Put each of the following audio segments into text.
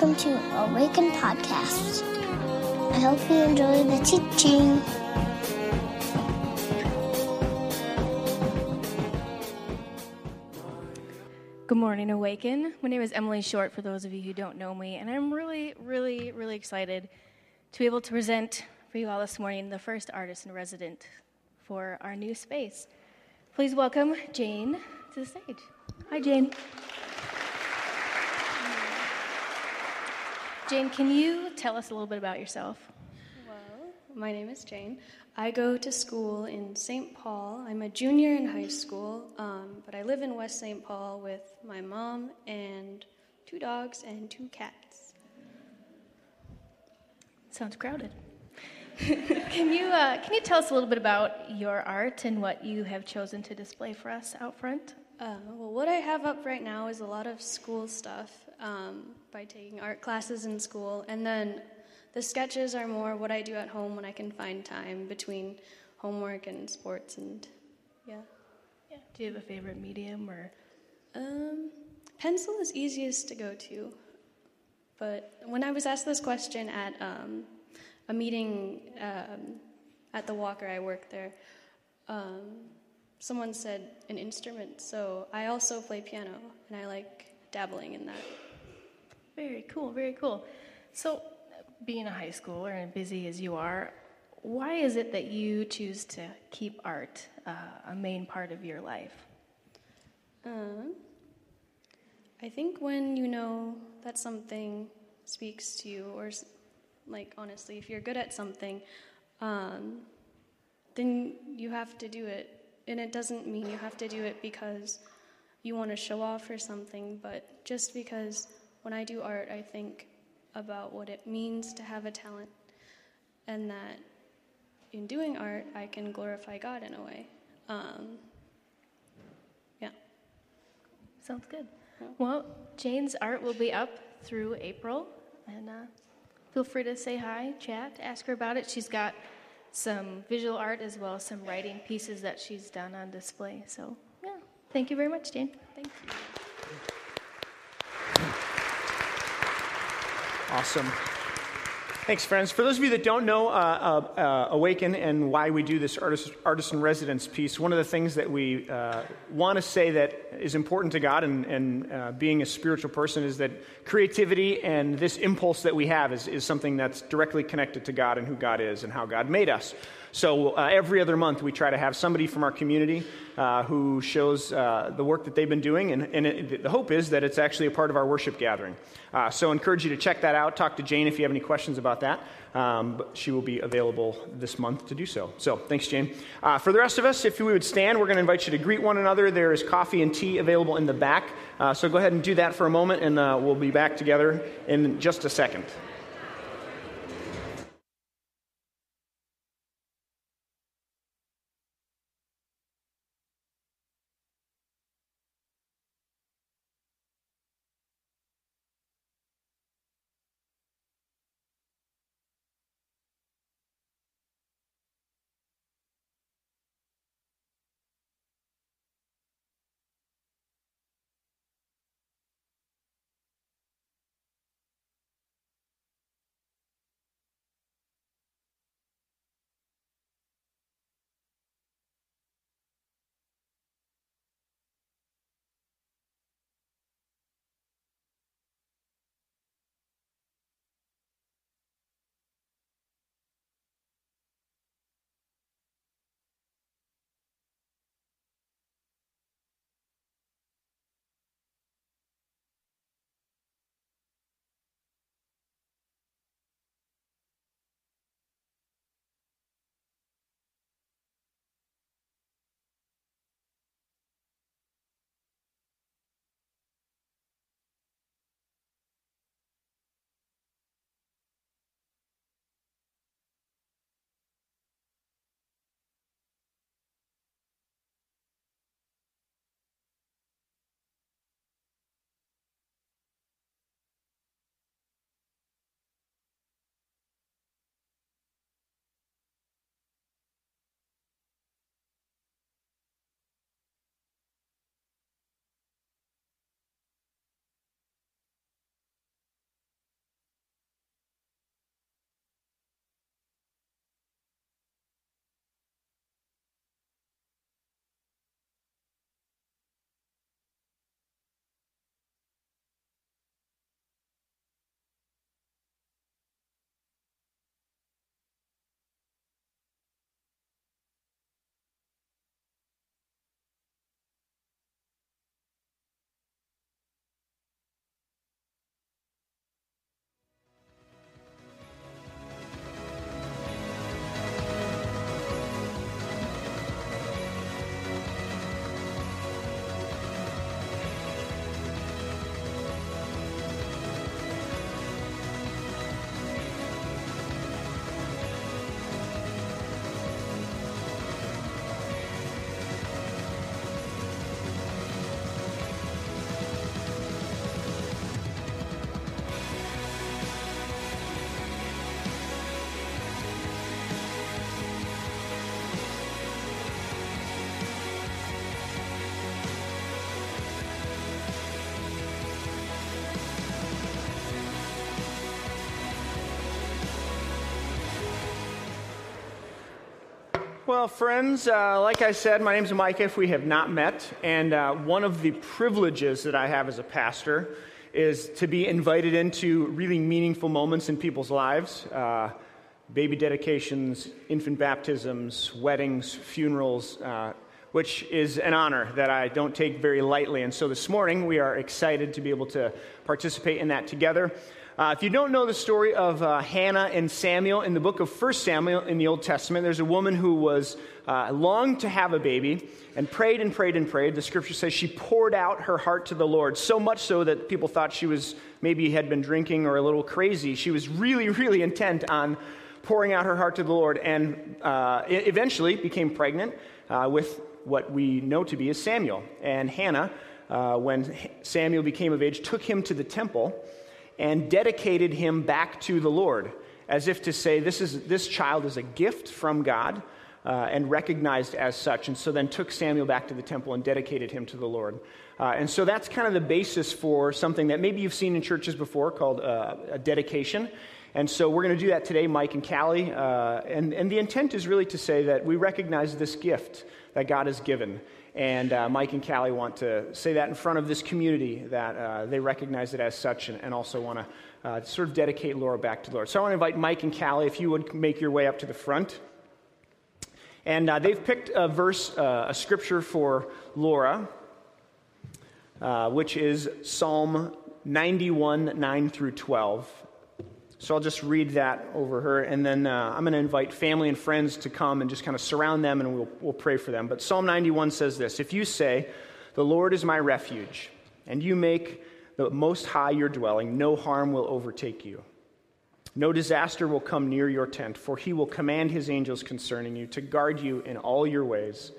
welcome to Awaken Podcast. I hope you enjoy the teaching. Good morning, Awaken. My name is Emily Short, for those of you who don't know me, and I'm really, really, really excited to be able to present for you all this morning the first artist in resident for our new space. Please welcome Jane to the stage. Hi, Jane. Jane, can you tell us a little bit about yourself? Well, my name is Jane. I go to school in St. Paul. I'm a junior in high school, um, but I live in West St. Paul with my mom and two dogs and two cats. Sounds crowded. can you uh, can you tell us a little bit about your art and what you have chosen to display for us out front? Uh, well, what I have up right now is a lot of school stuff um, by taking art classes in school, and then the sketches are more what I do at home when I can find time between homework and sports and yeah. Yeah. Do you have a favorite medium or? Um, pencil is easiest to go to, but when I was asked this question at um, a meeting um, at the Walker, I work there. Um, someone said an instrument, so I also play piano, and I like dabbling in that. Very cool, very cool. So, being a high schooler and busy as you are, why is it that you choose to keep art uh, a main part of your life? Um, I think when you know that something speaks to you, or like honestly, if you're good at something, um, then you have to do it. And it doesn't mean you have to do it because you want to show off or something, but just because when I do art, I think about what it means to have a talent, and that in doing art, I can glorify God in a way. Um, yeah. Sounds good. Well, Jane's art will be up through April, and uh, feel free to say hi, chat, ask her about it. She's got some visual art as well as some writing pieces that she's done on display. So, yeah, thank you very much, Jane. Thank you. Awesome. Thanks, friends. For those of you that don't know uh, uh, uh, Awaken and why we do this artist, artist in residence piece, one of the things that we uh, want to say that is important to God and, and uh, being a spiritual person is that creativity and this impulse that we have is, is something that's directly connected to God and who God is and how God made us. So uh, every other month, we try to have somebody from our community uh, who shows uh, the work that they've been doing, and, and it, the hope is that it's actually a part of our worship gathering. Uh, so I encourage you to check that out. Talk to Jane if you have any questions about that. Um, she will be available this month to do so. So thanks, Jane. Uh, for the rest of us, if we would stand, we're going to invite you to greet one another. There is coffee and tea available in the back. Uh, so go ahead and do that for a moment, and we'll be back together in just a second. Well, friends, uh, like I said, my name is Micah if we have not met. And uh, one of the privileges that I have as a pastor is to be invited into really meaningful moments in people's lives uh, baby dedications, infant baptisms, weddings, funerals, uh, which is an honor that I don't take very lightly. And so this morning, we are excited to be able to participate in that together. Uh, if you don't know the story of uh, Hannah and Samuel in the book of 1 Samuel in the Old Testament, there's a woman who was uh, longed to have a baby and prayed and prayed and prayed. The scripture says she poured out her heart to the Lord, so much so that people thought she was maybe had been drinking or a little crazy. She was really, really intent on pouring out her heart to the Lord and uh, eventually became pregnant uh, with what we know to be as Samuel. And Hannah, uh, when Samuel became of age, took him to the temple and dedicated him back to the Lord, as if to say, This, is, this child is a gift from God. Uh, and recognized as such. And so then took Samuel back to the temple and dedicated him to the Lord. Uh, and so that's kind of the basis for something that maybe you've seen in churches before called uh, a dedication. And so we're going to do that today, Mike and Callie. Uh, and, and the intent is really to say that we recognize this gift that God has given. And uh, Mike and Callie want to say that in front of this community, that uh, they recognize it as such and, and also want to uh, sort of dedicate Laura back to the Lord. So I want to invite Mike and Callie, if you would make your way up to the front. And uh, they've picked a verse, uh, a scripture for Laura, uh, which is Psalm 91, 9 through 12. So I'll just read that over her, and then uh, I'm going to invite family and friends to come and just kind of surround them, and we'll, we'll pray for them. But Psalm 91 says this If you say, The Lord is my refuge, and you make the Most High your dwelling, no harm will overtake you. No disaster will come near your tent, for he will command his angels concerning you to guard you in all your ways.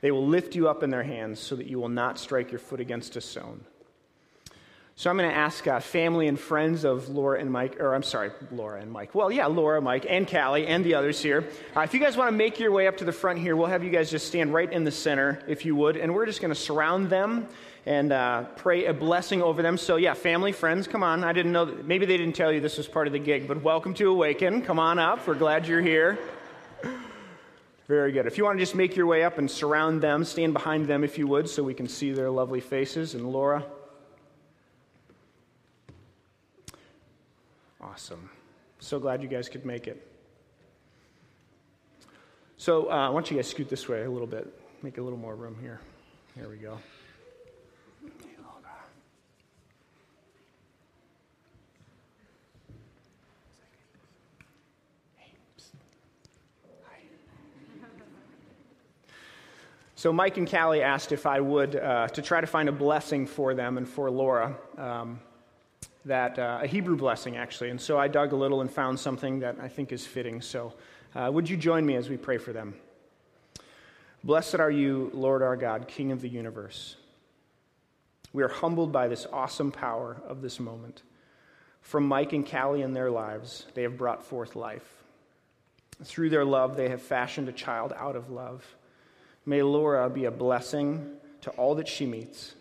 They will lift you up in their hands so that you will not strike your foot against a stone. So I'm going to ask uh, family and friends of Laura and Mike, or I'm sorry, Laura and Mike. Well, yeah, Laura, Mike, and Callie, and the others here. Uh, if you guys want to make your way up to the front here, we'll have you guys just stand right in the center, if you would, and we're just going to surround them and uh, pray a blessing over them. So, yeah, family, friends, come on. I didn't know, that, maybe they didn't tell you this was part of the gig, but welcome to Awaken. Come on up. We're glad you're here. Very good. If you want to just make your way up and surround them, stand behind them if you would, so we can see their lovely faces. And Laura, Awesome. So glad you guys could make it. So, uh, why don't you guys scoot this way a little bit? Make a little more room here. There we go. So Mike and Callie asked if I would uh, to try to find a blessing for them and for Laura. Um, that uh, a Hebrew blessing, actually. And so I dug a little and found something that I think is fitting. So uh, would you join me as we pray for them? Blessed are you, Lord our God, King of the universe. We are humbled by this awesome power of this moment. From Mike and Callie in their lives, they have brought forth life. Through their love, they have fashioned a child out of love. May Laura be a blessing to all that she meets.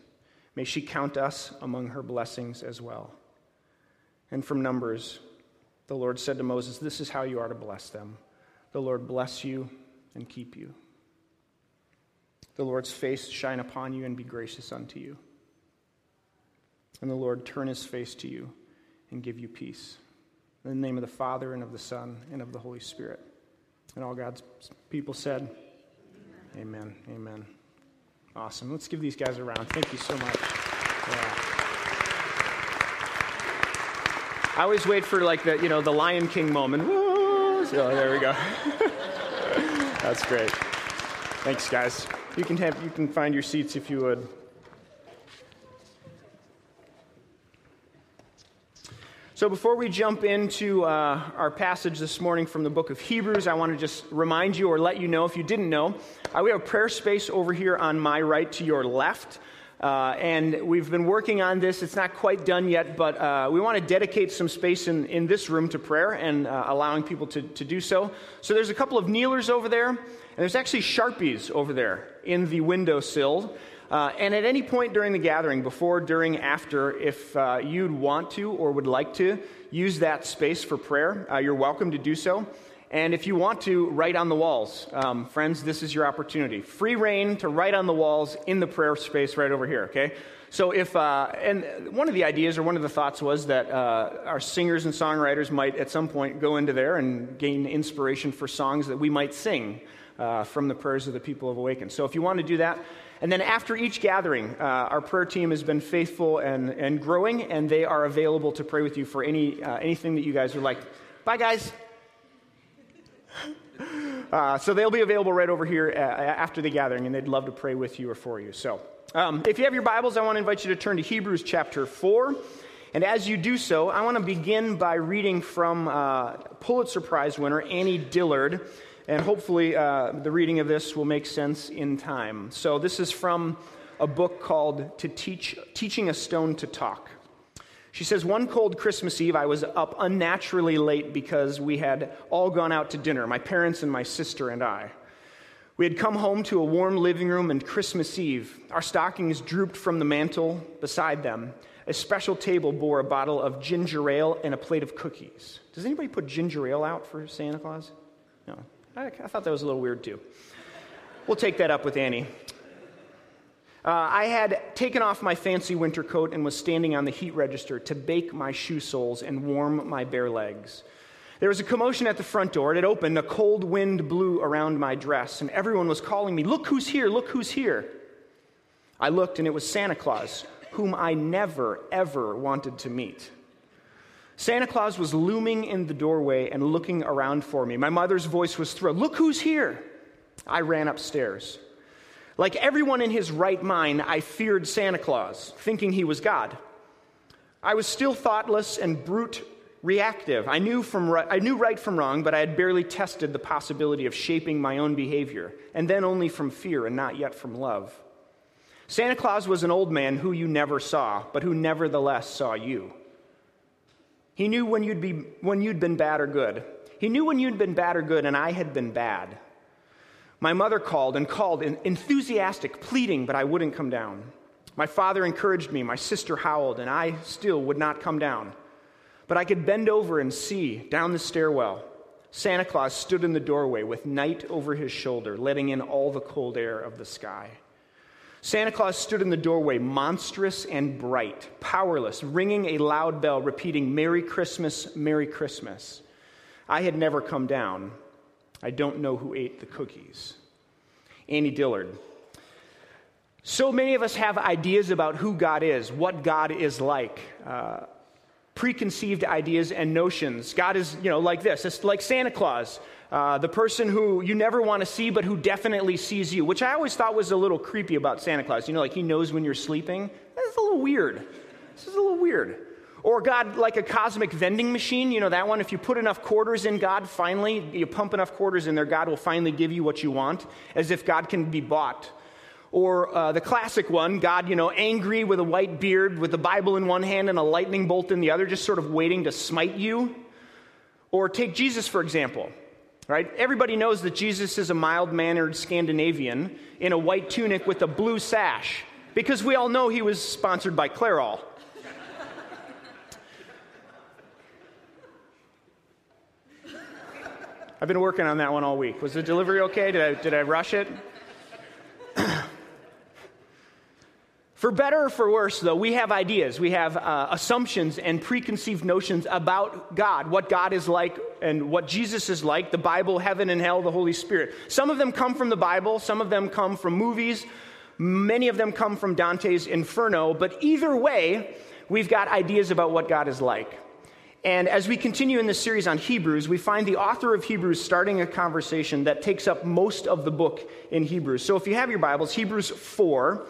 May she count us among her blessings as well. And from Numbers, the Lord said to Moses, This is how you are to bless them. The Lord bless you and keep you. The Lord's face shine upon you and be gracious unto you. And the Lord turn his face to you and give you peace. In the name of the Father, and of the Son, and of the Holy Spirit. And all God's people said, Amen. Amen. Amen. Awesome. Let's give these guys a round. Thank you so much. Yeah. I always wait for like the, you know, the Lion King moment. So there we go. That's great. Thanks, guys. You can have, you can find your seats if you would. So, before we jump into uh, our passage this morning from the book of Hebrews, I want to just remind you or let you know if you didn't know, uh, we have a prayer space over here on my right to your left. Uh, and we've been working on this. It's not quite done yet, but uh, we want to dedicate some space in, in this room to prayer and uh, allowing people to, to do so. So there's a couple of kneelers over there, and there's actually Sharpies over there in the windowsill. Uh, and at any point during the gathering, before, during, after, if uh, you'd want to or would like to use that space for prayer, uh, you're welcome to do so. And if you want to, write on the walls. Um, friends, this is your opportunity. Free rein to write on the walls in the prayer space right over here, okay? So, if, uh, and one of the ideas or one of the thoughts was that uh, our singers and songwriters might at some point go into there and gain inspiration for songs that we might sing uh, from the prayers of the people of Awaken. So, if you want to do that, and then after each gathering, uh, our prayer team has been faithful and, and growing, and they are available to pray with you for any, uh, anything that you guys would like. Bye, guys. Uh, so they'll be available right over here uh, after the gathering, and they'd love to pray with you or for you. So um, if you have your Bibles, I want to invite you to turn to Hebrews chapter 4. And as you do so, I want to begin by reading from uh, Pulitzer Prize winner Annie Dillard. And hopefully, uh, the reading of this will make sense in time. So, this is from a book called to Teach, Teaching a Stone to Talk. She says, One cold Christmas Eve, I was up unnaturally late because we had all gone out to dinner, my parents and my sister and I. We had come home to a warm living room and Christmas Eve. Our stockings drooped from the mantel beside them. A special table bore a bottle of ginger ale and a plate of cookies. Does anybody put ginger ale out for Santa Claus? No. I, I thought that was a little weird too. We'll take that up with Annie. Uh, I had taken off my fancy winter coat and was standing on the heat register to bake my shoe soles and warm my bare legs. There was a commotion at the front door. It had opened. A cold wind blew around my dress, and everyone was calling me, Look who's here! Look who's here! I looked, and it was Santa Claus, whom I never, ever wanted to meet. Santa Claus was looming in the doorway and looking around for me. My mother's voice was thrilled. Look who's here! I ran upstairs. Like everyone in his right mind, I feared Santa Claus, thinking he was God. I was still thoughtless and brute reactive. I knew, from right, I knew right from wrong, but I had barely tested the possibility of shaping my own behavior, and then only from fear and not yet from love. Santa Claus was an old man who you never saw, but who nevertheless saw you. He knew when you'd, be, when you'd been bad or good. He knew when you'd been bad or good, and I had been bad. My mother called and called, enthusiastic, pleading, but I wouldn't come down. My father encouraged me, my sister howled, and I still would not come down. But I could bend over and see down the stairwell. Santa Claus stood in the doorway with night over his shoulder, letting in all the cold air of the sky. Santa Claus stood in the doorway, monstrous and bright, powerless, ringing a loud bell, repeating, Merry Christmas, Merry Christmas. I had never come down. I don't know who ate the cookies. Annie Dillard. So many of us have ideas about who God is, what God is like. Uh, preconceived ideas and notions. God is, you know, like this. It's like Santa Claus, uh, the person who you never want to see, but who definitely sees you, which I always thought was a little creepy about Santa Claus. You know, like he knows when you're sleeping. That's a little weird. This is a little weird. Or God, like a cosmic vending machine, you know, that one, if you put enough quarters in God, finally, you pump enough quarters in there, God will finally give you what you want, as if God can be bought. Or uh, the classic one, God, you know, angry with a white beard, with the Bible in one hand and a lightning bolt in the other, just sort of waiting to smite you. Or take Jesus, for example, right? Everybody knows that Jesus is a mild mannered Scandinavian in a white tunic with a blue sash, because we all know he was sponsored by Clairol. I've been working on that one all week. Was the delivery okay? Did I, did I rush it? for better or for worse, though, we have ideas. We have uh, assumptions and preconceived notions about God, what God is like and what Jesus is like, the Bible, heaven and hell, the Holy Spirit. Some of them come from the Bible, some of them come from movies, many of them come from Dante's Inferno, but either way, we've got ideas about what God is like. And as we continue in this series on Hebrews, we find the author of Hebrews starting a conversation that takes up most of the book in Hebrews. So if you have your Bibles, Hebrews 4.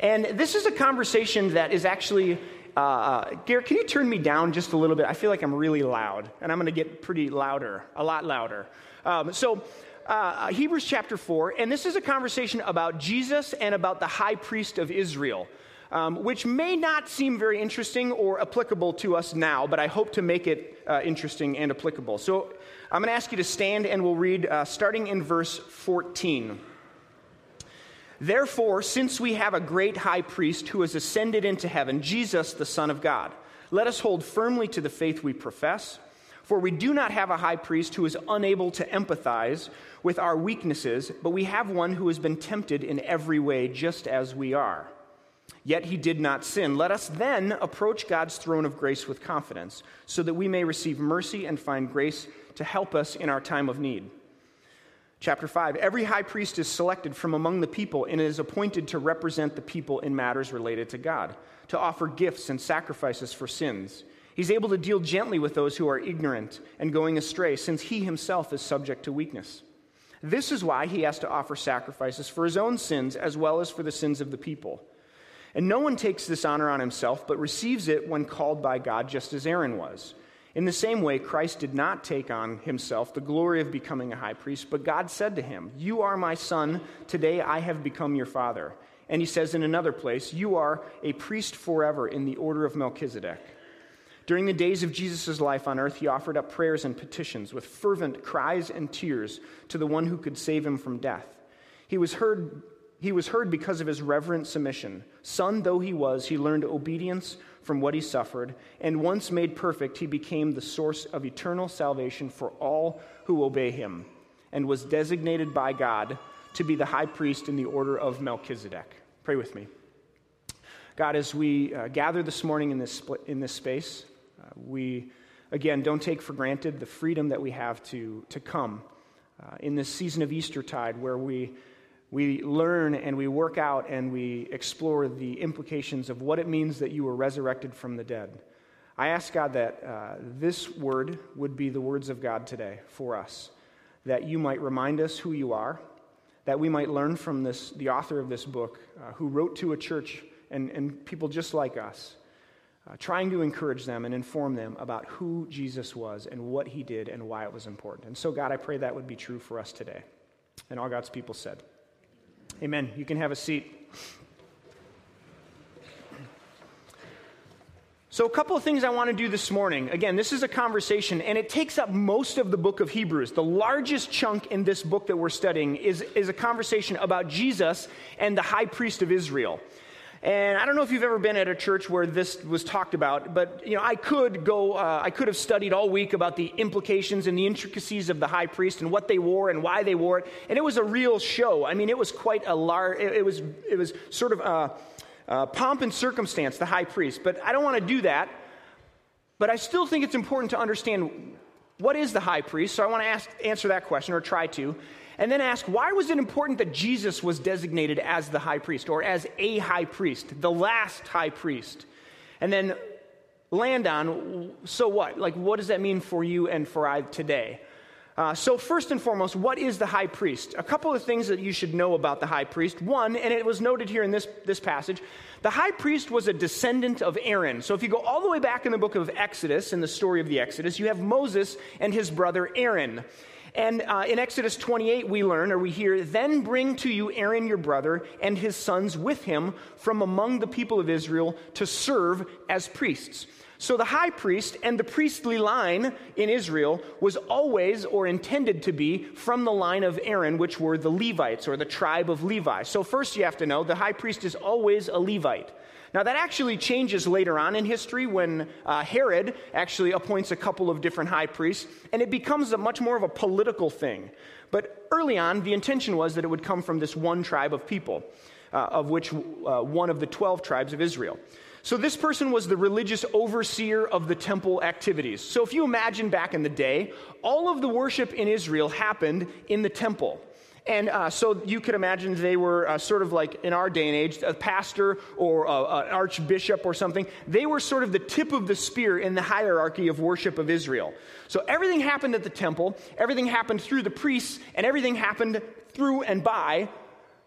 And this is a conversation that is actually. Uh, uh Garrett, can you turn me down just a little bit? I feel like I'm really loud, and I'm going to get pretty louder, a lot louder. Um, so, uh, Hebrews chapter 4, and this is a conversation about Jesus and about the high priest of Israel um, which may not seem very interesting or applicable to us now, but I hope to make it uh, interesting and applicable. So I'm going to ask you to stand and we'll read uh, starting in verse 14. Therefore, since we have a great high priest who has ascended into heaven, Jesus, the Son of God, let us hold firmly to the faith we profess. For we do not have a high priest who is unable to empathize with our weaknesses, but we have one who has been tempted in every way, just as we are. Yet he did not sin. Let us then approach God's throne of grace with confidence, so that we may receive mercy and find grace to help us in our time of need. Chapter 5 Every high priest is selected from among the people and is appointed to represent the people in matters related to God, to offer gifts and sacrifices for sins. He's able to deal gently with those who are ignorant and going astray, since he himself is subject to weakness. This is why he has to offer sacrifices for his own sins as well as for the sins of the people. And no one takes this honor on himself, but receives it when called by God, just as Aaron was. In the same way, Christ did not take on himself the glory of becoming a high priest, but God said to him, You are my son, today I have become your father. And he says in another place, You are a priest forever in the order of Melchizedek. During the days of Jesus' life on earth, he offered up prayers and petitions with fervent cries and tears to the one who could save him from death. He was heard, he was heard because of his reverent submission. Son though he was, he learned obedience from what he suffered, and once made perfect, he became the source of eternal salvation for all who obey him, and was designated by God to be the high priest in the order of Melchizedek. Pray with me. God, as we uh, gather this morning in this, in this space, uh, we, again, don't take for granted the freedom that we have to, to come uh, in this season of Eastertide where we, we learn and we work out and we explore the implications of what it means that you were resurrected from the dead. I ask God that uh, this word would be the words of God today for us, that you might remind us who you are, that we might learn from this, the author of this book, uh, who wrote to a church and, and people just like us, uh, trying to encourage them and inform them about who Jesus was and what he did and why it was important. And so, God, I pray that would be true for us today. And all God's people said, Amen. You can have a seat. So, a couple of things I want to do this morning. Again, this is a conversation, and it takes up most of the book of Hebrews. The largest chunk in this book that we're studying is, is a conversation about Jesus and the high priest of Israel. And I don't know if you've ever been at a church where this was talked about, but you know, I could go, uh, I could have studied all week about the implications and the intricacies of the high priest and what they wore and why they wore it. And it was a real show. I mean, it was quite a large, it, it, was, it was sort of a, a pomp and circumstance, the high priest. But I don't want to do that. But I still think it's important to understand what is the high priest. So I want to ask, answer that question or try to and then ask why was it important that Jesus was designated as the high priest or as a high priest, the last high priest? And then land on so what? Like, what does that mean for you and for I today? Uh, so, first and foremost, what is the high priest? A couple of things that you should know about the high priest. One, and it was noted here in this, this passage, the high priest was a descendant of Aaron. So, if you go all the way back in the book of Exodus, in the story of the Exodus, you have Moses and his brother Aaron. And uh, in Exodus 28, we learn, or we hear, then bring to you Aaron your brother and his sons with him from among the people of Israel to serve as priests. So the high priest and the priestly line in Israel was always or intended to be from the line of Aaron, which were the Levites or the tribe of Levi. So, first you have to know the high priest is always a Levite. Now, that actually changes later on in history when uh, Herod actually appoints a couple of different high priests, and it becomes a much more of a political thing. But early on, the intention was that it would come from this one tribe of people, uh, of which uh, one of the 12 tribes of Israel. So, this person was the religious overseer of the temple activities. So, if you imagine back in the day, all of the worship in Israel happened in the temple. And uh, so you could imagine they were uh, sort of like in our day and age, a pastor or an archbishop or something. They were sort of the tip of the spear in the hierarchy of worship of Israel. So everything happened at the temple, everything happened through the priests, and everything happened through and by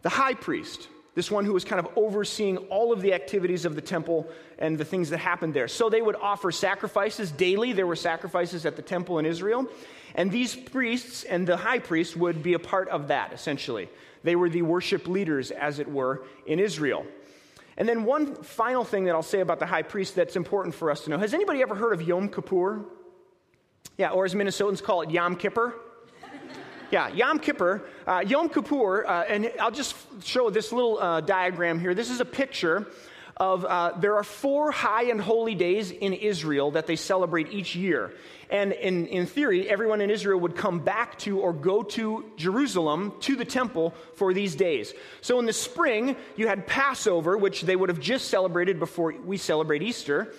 the high priest this one who was kind of overseeing all of the activities of the temple and the things that happened there. So they would offer sacrifices daily. There were sacrifices at the temple in Israel. And these priests and the high priest would be a part of that, essentially. They were the worship leaders, as it were, in Israel. And then, one final thing that I'll say about the high priest that's important for us to know. Has anybody ever heard of Yom Kippur? Yeah, or as Minnesotans call it, Yom Kippur? Yeah, Yom Kippur, uh, Yom Kippur, uh, and I'll just show this little uh, diagram here. This is a picture of uh, there are four high and holy days in Israel that they celebrate each year. And in, in theory, everyone in Israel would come back to or go to Jerusalem, to the temple, for these days. So in the spring, you had Passover, which they would have just celebrated before we celebrate Easter.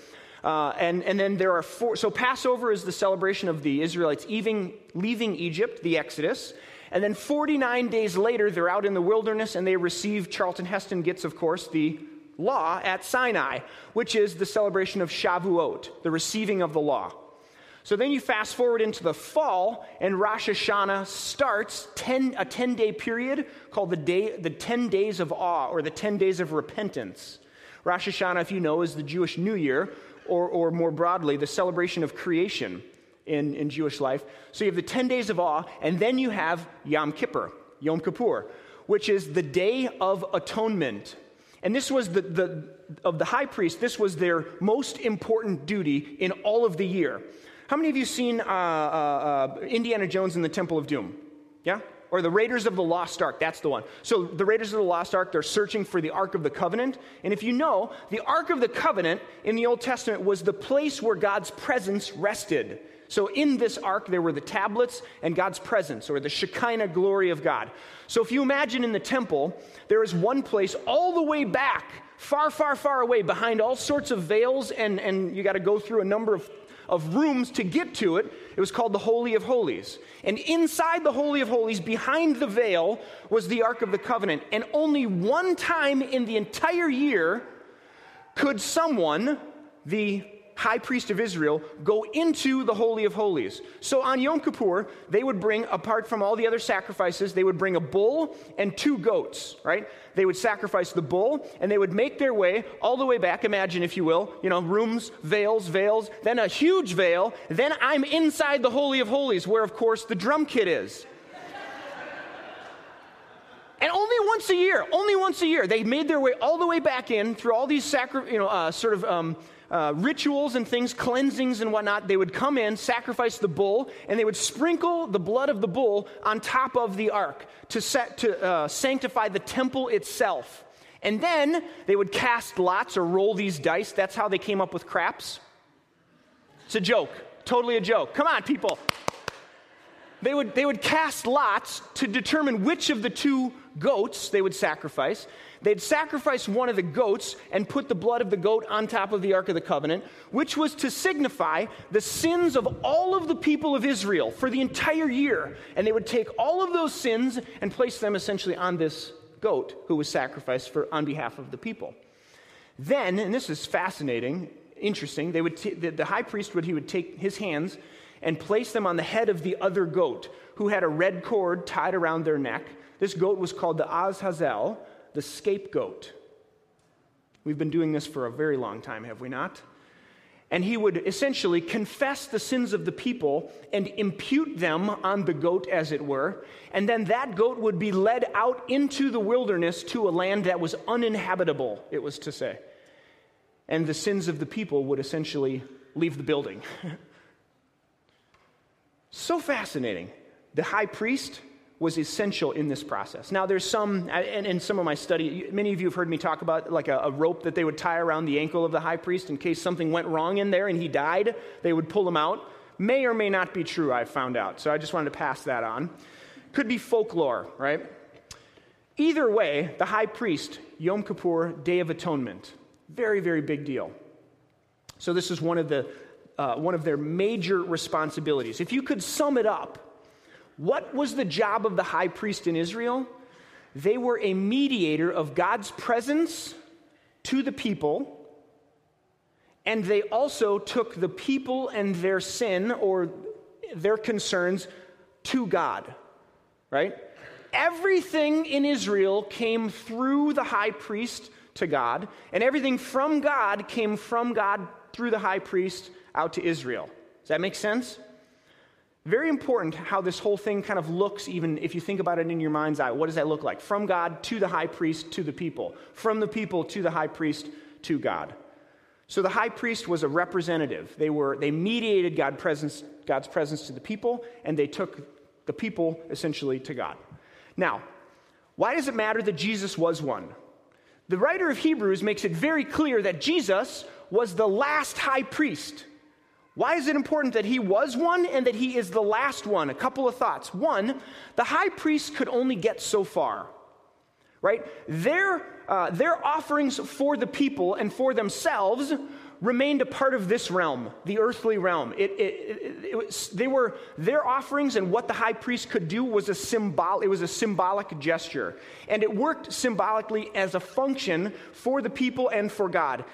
Uh, and, and then there are four. So Passover is the celebration of the Israelites leaving, leaving Egypt, the Exodus. And then 49 days later, they're out in the wilderness and they receive, Charlton Heston gets, of course, the law at Sinai, which is the celebration of Shavuot, the receiving of the law. So then you fast forward into the fall, and Rosh Hashanah starts 10, a 10 day period called the, day, the 10 days of awe or the 10 days of repentance. Rosh Hashanah, if you know, is the Jewish New Year, or, or more broadly, the celebration of creation in, in Jewish life. So you have the 10 days of awe, and then you have Yom Kippur, Yom Kippur, which is the day of atonement. And this was the, the of the high priest, this was their most important duty in all of the year. How many of you seen uh, uh, uh, Indiana Jones in the Temple of Doom? Yeah? Or the Raiders of the Lost Ark, that's the one. So the Raiders of the Lost Ark, they're searching for the Ark of the Covenant. And if you know, the Ark of the Covenant in the Old Testament was the place where God's presence rested. So in this ark, there were the tablets and God's presence, or the Shekinah glory of God. So if you imagine in the temple, there is one place all the way back, far, far, far away, behind all sorts of veils, and, and you got to go through a number of, of rooms to get to it. It was called the Holy of Holies. And inside the Holy of Holies, behind the veil, was the Ark of the Covenant. And only one time in the entire year could someone, the high priest of Israel, go into the Holy of Holies. So on Yom Kippur, they would bring, apart from all the other sacrifices, they would bring a bull and two goats, right? They would sacrifice the bull and they would make their way all the way back, imagine if you will, you know, rooms, veils, veils, then a huge veil. Then I'm inside the Holy of Holies, where of course the drum kit is. And only once a year, only once a year, they made their way all the way back in through all these sacri- you know, uh, sort of um, uh, rituals and things, cleansings and whatnot, they would come in, sacrifice the bull, and they would sprinkle the blood of the bull on top of the ark to, set, to uh, sanctify the temple itself. And then they would cast lots or roll these dice. That's how they came up with craps. It's a joke, totally a joke. Come on, people. They would, they would cast lots to determine which of the two goats they would sacrifice. They'd sacrifice one of the goats and put the blood of the goat on top of the Ark of the Covenant, which was to signify the sins of all of the people of Israel for the entire year. And they would take all of those sins and place them essentially on this goat who was sacrificed for, on behalf of the people. Then, and this is fascinating, interesting, they would t- the, the high priest would, he would take his hands and place them on the head of the other goat who had a red cord tied around their neck. This goat was called the Azazel, the scapegoat. We've been doing this for a very long time, have we not? And he would essentially confess the sins of the people and impute them on the goat, as it were. And then that goat would be led out into the wilderness to a land that was uninhabitable, it was to say. And the sins of the people would essentially leave the building. so fascinating. The high priest was essential in this process. Now, there's some, and in some of my study, many of you have heard me talk about like a, a, rope that they would tie around the ankle of the high priest in case something went wrong in there and he died. They would pull him out. May or may not be true, I've found out. So I just wanted to pass that on. Could be folklore, right? Either way, the high priest, Yom Kippur, Day of Atonement, very, very big deal. So this is one of the uh, one of their major responsibilities. If you could sum it up, what was the job of the high priest in Israel? They were a mediator of God's presence to the people, and they also took the people and their sin or their concerns to God, right? Everything in Israel came through the high priest to God, and everything from God came from God through the high priest out to Israel. Does that make sense? Very important how this whole thing kind of looks, even if you think about it in your mind's eye. What does that look like? From God to the high priest to the people, from the people to the high priest to God. So the high priest was a representative. They, were, they mediated God presence, God's presence to the people, and they took the people essentially to God. Now, why does it matter that Jesus was one? the writer of Hebrews makes it very clear that Jesus was the last high priest. Why is it important that he was one and that he is the last one? A couple of thoughts. One, the high priest could only get so far, right? Their, uh, their offerings for the people and for themselves remained a part of this realm, the earthly realm. It, it, it, was, they were, their offerings and what the high priest could do was a, symbol, it was a symbolic gesture. And it worked symbolically as a function for the people and for God.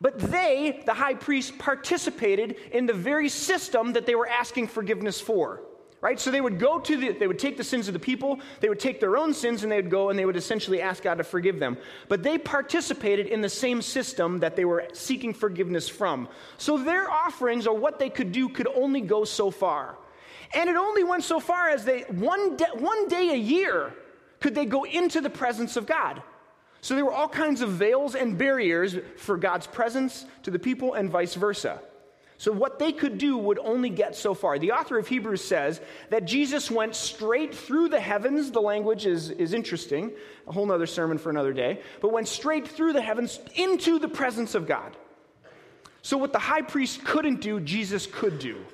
But they, the high priest, participated in the very system that they were asking forgiveness for. Right? So they would go to the, they would take the sins of the people, they would take their own sins, and they would go and they would essentially ask God to forgive them. But they participated in the same system that they were seeking forgiveness from. So their offerings or what they could do could only go so far. And it only went so far as they, one, one day a year, could they go into the presence of God. So there were all kinds of veils and barriers for God's presence to the people and vice versa. So what they could do would only get so far. The author of Hebrews says that Jesus went straight through the heavens. The language is, is interesting, a whole other sermon for another day, but went straight through the heavens into the presence of God. So what the high priest couldn't do, Jesus could do.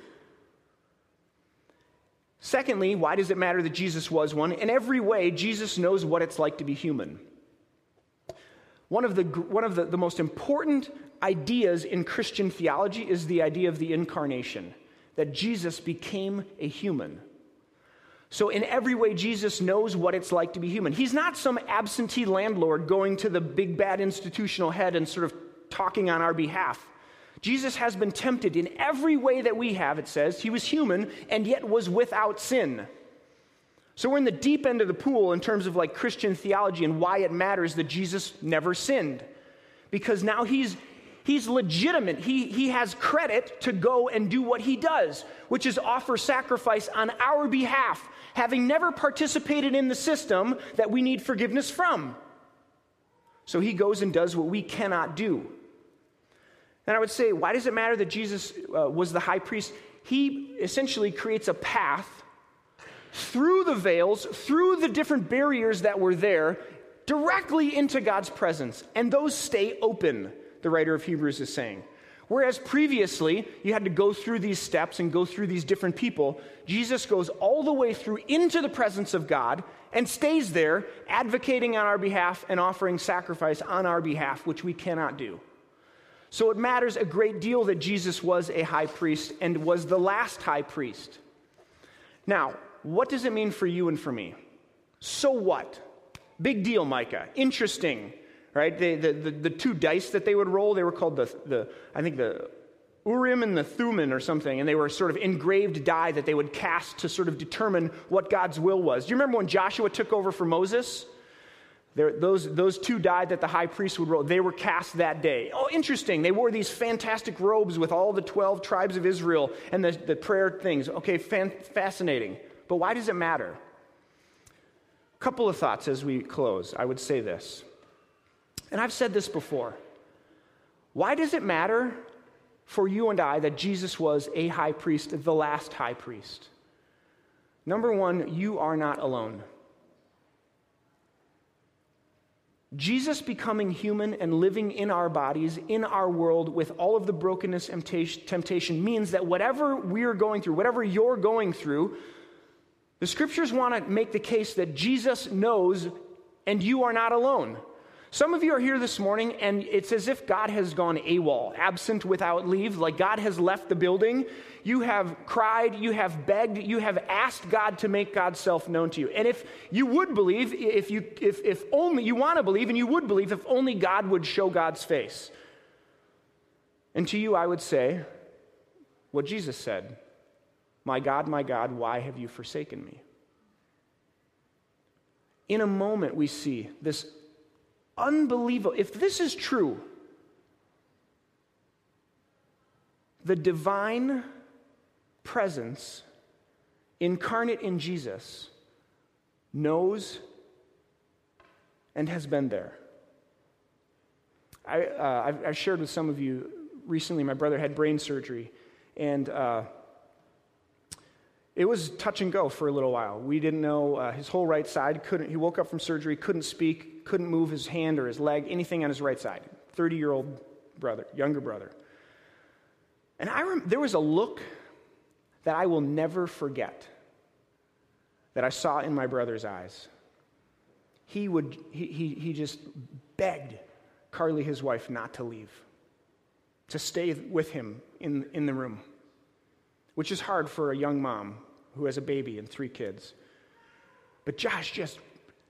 Secondly, why does it matter that Jesus was one? In every way, Jesus knows what it's like to be human. One of, the, one of the, the most important ideas in Christian theology is the idea of the incarnation, that Jesus became a human. So, in every way, Jesus knows what it's like to be human. He's not some absentee landlord going to the big bad institutional head and sort of talking on our behalf. Jesus has been tempted in every way that we have, it says. He was human and yet was without sin. So we're in the deep end of the pool in terms of like Christian theology and why it matters that Jesus never sinned. Because now he's he's legitimate. He, he has credit to go and do what he does, which is offer sacrifice on our behalf, having never participated in the system that we need forgiveness from. So he goes and does what we cannot do. And I would say, why does it matter that Jesus uh, was the high priest? He essentially creates a path through the veils, through the different barriers that were there, directly into God's presence. And those stay open, the writer of Hebrews is saying. Whereas previously, you had to go through these steps and go through these different people, Jesus goes all the way through into the presence of God and stays there, advocating on our behalf and offering sacrifice on our behalf, which we cannot do. So it matters a great deal that Jesus was a high priest and was the last high priest. Now, what does it mean for you and for me? So what? Big deal, Micah. Interesting, right? the, the, the, two dice that they would roll, they were called the, the I think the Urim and the Thummim or something, and they were sort of engraved die that they would cast to sort of determine what God's will was. Do you remember when Joshua took over for Moses? There, those, those two died that the high priest would roll. They were cast that day. Oh, interesting. They wore these fantastic robes with all the 12 tribes of Israel and the, the prayer things. Okay, fan, fascinating. But why does it matter? A couple of thoughts as we close. I would say this. And I've said this before. Why does it matter for you and I that Jesus was a high priest, the last high priest? Number one, you are not alone. Jesus becoming human and living in our bodies, in our world, with all of the brokenness and temptation, means that whatever we're going through, whatever you're going through, the scriptures want to make the case that Jesus knows and you are not alone. Some of you are here this morning and it's as if God has gone AWOL, absent without leave, like God has left the building. You have cried, you have begged, you have asked God to make God's self known to you. And if you would believe, if you if, if only you want to believe, and you would believe if only God would show God's face. And to you, I would say what Jesus said my God, my God, why have you forsaken me? In a moment, we see this unbelievable. If this is true, the divine presence incarnate in Jesus knows and has been there. I, uh, I've, I've, shared with some of you recently, my brother had brain surgery, and uh, it was touch and go for a little while. We didn't know uh, his whole right side. Couldn't, he woke up from surgery, couldn't speak, couldn't move his hand or his leg, anything on his right side. 30 year old brother, younger brother. And I rem- there was a look that I will never forget that I saw in my brother's eyes. He, would, he, he, he just begged Carly, his wife, not to leave, to stay with him in, in the room which is hard for a young mom who has a baby and three kids. But Josh just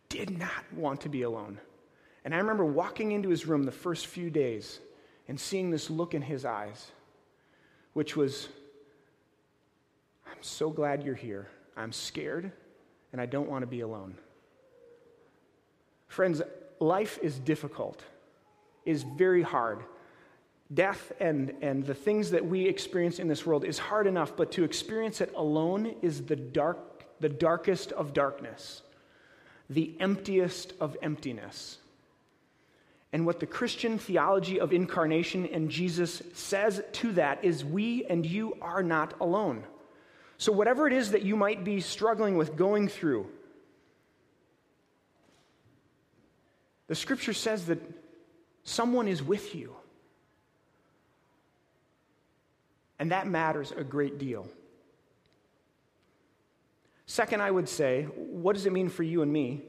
did not want to be alone. And I remember walking into his room the first few days and seeing this look in his eyes, which was, I'm so glad you're here. I'm scared and I don't want to be alone. Friends, life is difficult, is very hard death and, and the things that we experience in this world is hard enough, but to experience it alone is the, dark, the darkest of darkness, the emptiest of emptiness. And what the Christian theology of incarnation and Jesus says to that is we and you are not alone. So, whatever it is that you might be struggling with going through, the scripture says that someone is with you. And that matters a great deal. Second, I would say, what does it mean for you and me?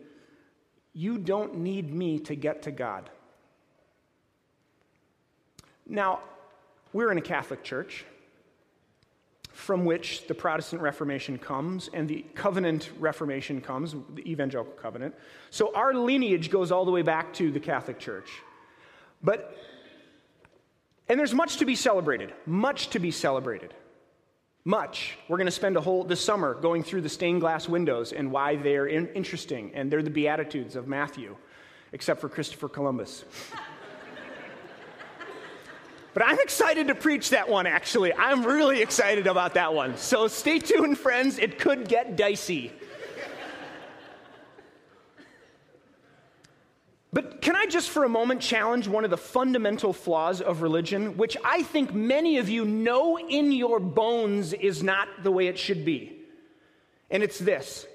You don't need me to get to God. Now, we're in a Catholic church from which the Protestant Reformation comes and the Covenant Reformation comes, the Evangelical Covenant. So our lineage goes all the way back to the Catholic Church. But and there's much to be celebrated, much to be celebrated. Much. We're going to spend a whole this summer going through the stained glass windows and why they're in, interesting, and they're the beatitudes of Matthew, except for Christopher Columbus. but I'm excited to preach that one. Actually, I'm really excited about that one. So stay tuned, friends. It could get dicey. But can I just for a moment challenge one of the fundamental flaws of religion, which I think many of you know in your bones is not the way it should be? And it's this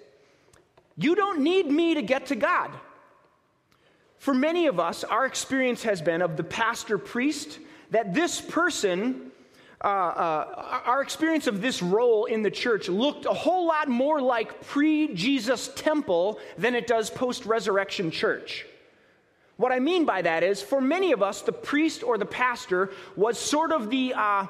you don't need me to get to God. For many of us, our experience has been of the pastor priest that this person, uh, uh, our experience of this role in the church looked a whole lot more like pre Jesus temple than it does post resurrection church. What I mean by that is, for many of us, the priest or the pastor was sort of the, uh,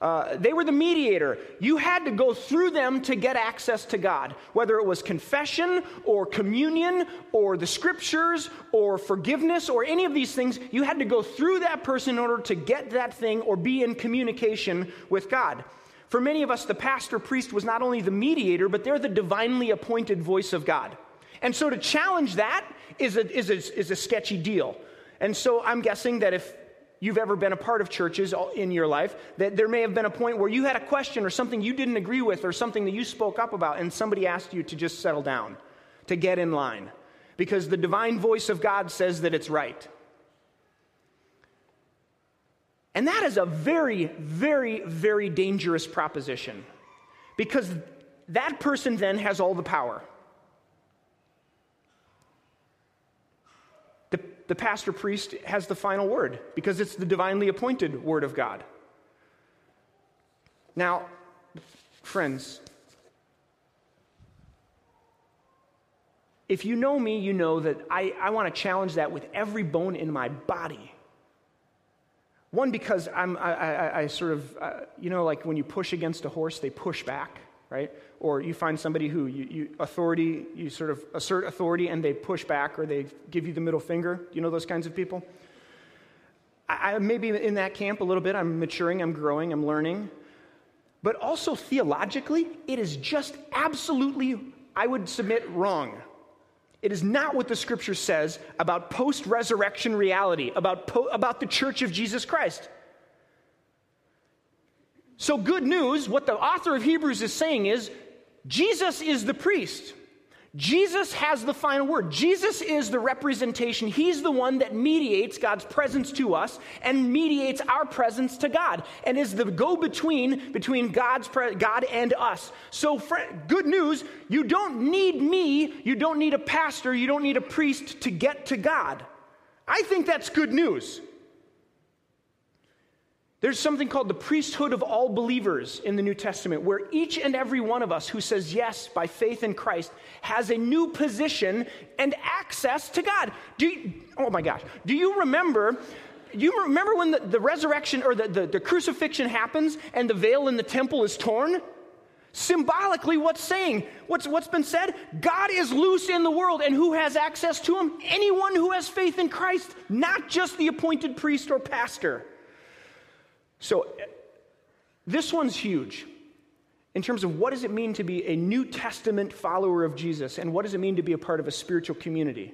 uh, they were the mediator. You had to go through them to get access to God, whether it was confession or communion or the scriptures or forgiveness or any of these things. You had to go through that person in order to get that thing or be in communication with God. For many of us, the pastor priest was not only the mediator, but they're the divinely appointed voice of God. And so to challenge that is a, is a, is a sketchy deal. And so I'm guessing that if you've ever been a part of churches in your life, that there may have been a point where you had a question or something you didn't agree with or something that you spoke up about, and somebody asked you to just settle down, to get in line, because the divine voice of God says that it's right. And that is a very, very, very dangerous proposition because that person then has all the power. The pastor priest has the final word because it's the divinely appointed word of God. Now, friends, if you know me, you know that I, I want to challenge that with every bone in my body. One, because I'm, I, I, I sort of, uh, you know, like when you push against a horse, they push back, right? or you find somebody who you, you, authority you sort of assert authority and they push back or they give you the middle finger. You know those kinds of people? I, I maybe in that camp a little bit i'm maturing i'm growing i'm learning. But also theologically it is just absolutely i would submit wrong. It is not what the scripture says about post resurrection reality about, po- about the church of jesus christ so, good news, what the author of Hebrews is saying is Jesus is the priest. Jesus has the final word. Jesus is the representation. He's the one that mediates God's presence to us and mediates our presence to God and is the go between between God's pre- God and us. So good news, you don't need me, you don't need a pastor, you don't need a priest to get to God. I think that's good news. There's something called the priesthood of all believers in the New Testament, where each and every one of us who says yes by faith in Christ has a new position and access to God. Do you, oh my gosh, do you remember? You remember when the, the resurrection or the, the, the crucifixion happens and the veil in the temple is torn? Symbolically, what's saying? What's, what's been said? God is loose in the world, and who has access to him? Anyone who has faith in Christ, not just the appointed priest or pastor. So, this one's huge in terms of what does it mean to be a New Testament follower of Jesus and what does it mean to be a part of a spiritual community.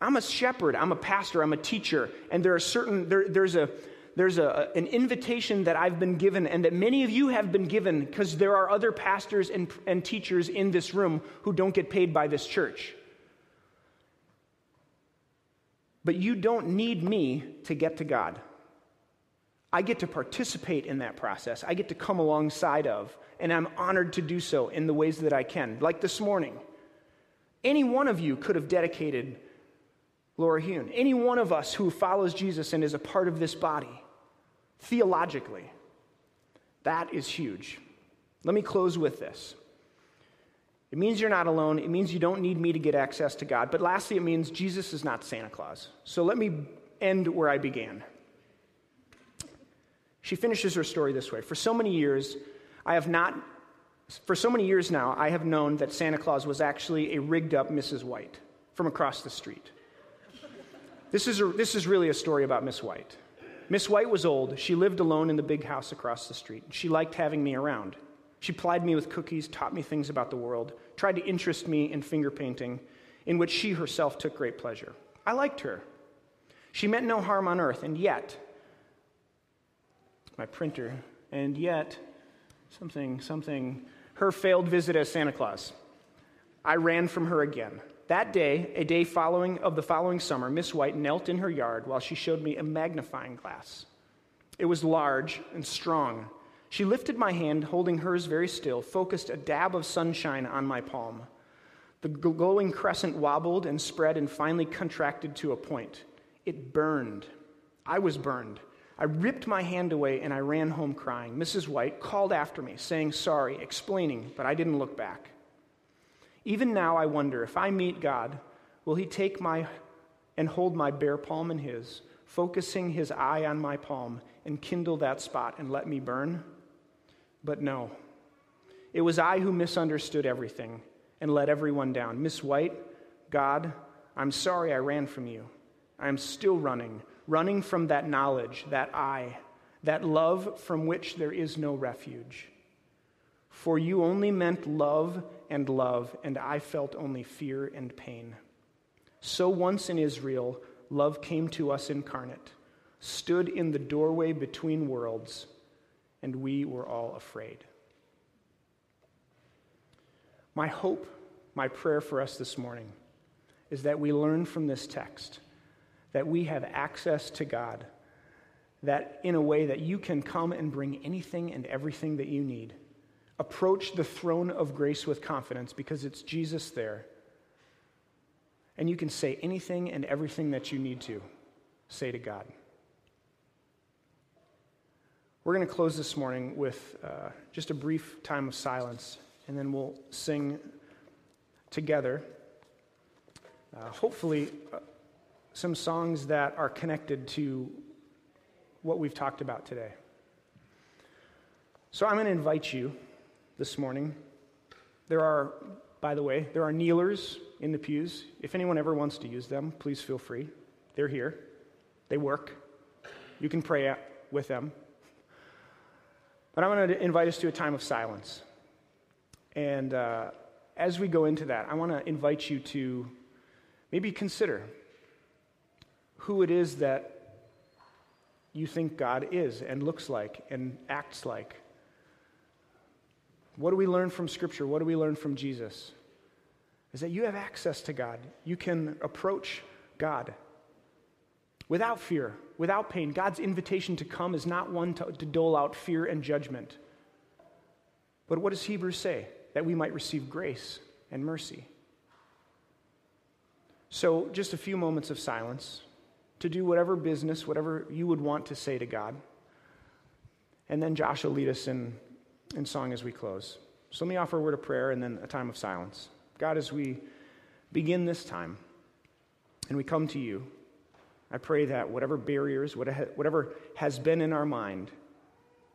I'm a shepherd, I'm a pastor, I'm a teacher, and there are certain, there, there's, a, there's a, an invitation that I've been given and that many of you have been given because there are other pastors and, and teachers in this room who don't get paid by this church. But you don't need me to get to God. I get to participate in that process. I get to come alongside of, and I'm honored to do so in the ways that I can. Like this morning, any one of you could have dedicated Laura Hune. Any one of us who follows Jesus and is a part of this body, theologically, that is huge. Let me close with this. It means you're not alone. It means you don't need me to get access to God. But lastly, it means Jesus is not Santa Claus. So let me end where I began. She finishes her story this way For so many years, I have not, for so many years now, I have known that Santa Claus was actually a rigged up Mrs. White from across the street. This is, a, this is really a story about Miss White. Miss White was old. She lived alone in the big house across the street. She liked having me around. She plied me with cookies, taught me things about the world, tried to interest me in finger painting, in which she herself took great pleasure. I liked her. She meant no harm on earth, and yet, my printer, and yet something, something, her failed visit as Santa Claus. I ran from her again. That day, a day following of the following summer, Miss White knelt in her yard while she showed me a magnifying glass. It was large and strong. She lifted my hand, holding hers very still, focused a dab of sunshine on my palm. The glowing crescent wobbled and spread and finally contracted to a point. It burned. I was burned. I ripped my hand away and I ran home crying. Mrs. White called after me, saying sorry, explaining, but I didn't look back. Even now, I wonder if I meet God, will He take my and hold my bare palm in His, focusing His eye on my palm, and kindle that spot and let me burn? But no. It was I who misunderstood everything and let everyone down. Miss White, God, I'm sorry I ran from you. I am still running running from that knowledge, that I, that love from which there is no refuge. For you only meant love and love, and I felt only fear and pain. So once in Israel, love came to us incarnate, stood in the doorway between worlds, and we were all afraid. My hope, my prayer for us this morning, is that we learn from this text that we have access to God, that in a way that you can come and bring anything and everything that you need. Approach the throne of grace with confidence because it's Jesus there. And you can say anything and everything that you need to say to God. We're going to close this morning with uh, just a brief time of silence, and then we'll sing together. Uh, hopefully, uh, some songs that are connected to what we've talked about today. So I'm going to invite you this morning. There are, by the way, there are kneelers in the pews. If anyone ever wants to use them, please feel free. They're here, they work. You can pray with them. But I'm going to invite us to a time of silence. And uh, as we go into that, I want to invite you to maybe consider who it is that you think God is and looks like and acts like. What do we learn from Scripture? What do we learn from Jesus? is that you have access to God. You can approach God without fear, without pain. God's invitation to come is not one to, to dole out fear and judgment. But what does Hebrews say? That we might receive grace and mercy. So, just a few moments of silence to do whatever business, whatever you would want to say to God. And then Josh will lead us in, in song as we close. So, let me offer a word of prayer and then a time of silence. God, as we begin this time and we come to you, I pray that whatever barriers, whatever has been in our mind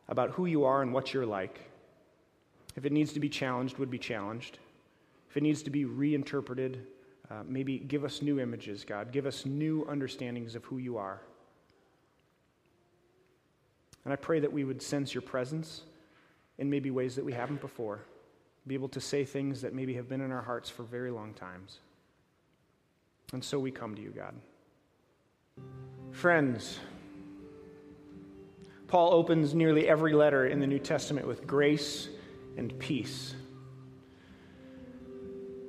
about who you are and what you're like, if it needs to be challenged, would be challenged. If it needs to be reinterpreted, uh, maybe give us new images, God. Give us new understandings of who you are. And I pray that we would sense your presence in maybe ways that we haven't before be able to say things that maybe have been in our hearts for very long times. And so we come to you, God. Friends, Paul opens nearly every letter in the New Testament with grace and peace.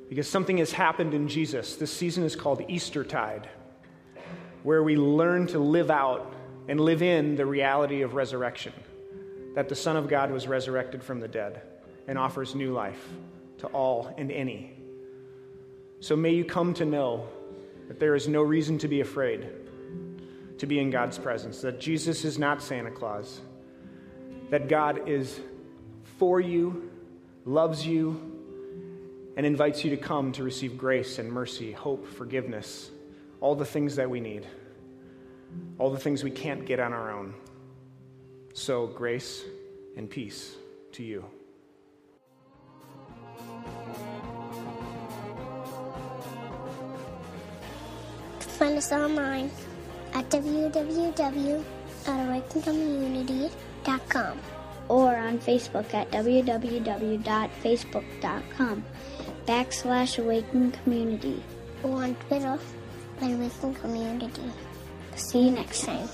Because something has happened in Jesus. This season is called Eastertide, where we learn to live out and live in the reality of resurrection that the Son of God was resurrected from the dead and offers new life to all and any. So may you come to know that there is no reason to be afraid to be in God's presence, that Jesus is not Santa Claus, that God is for you, loves you, and invites you to come to receive grace and mercy, hope, forgiveness, all the things that we need, all the things we can't get on our own. So, grace and peace to you. Find us online at www.awakencommunity.com or on Facebook at www.facebook.com backslash awaken community or on Twitter at awaken community. See you next time.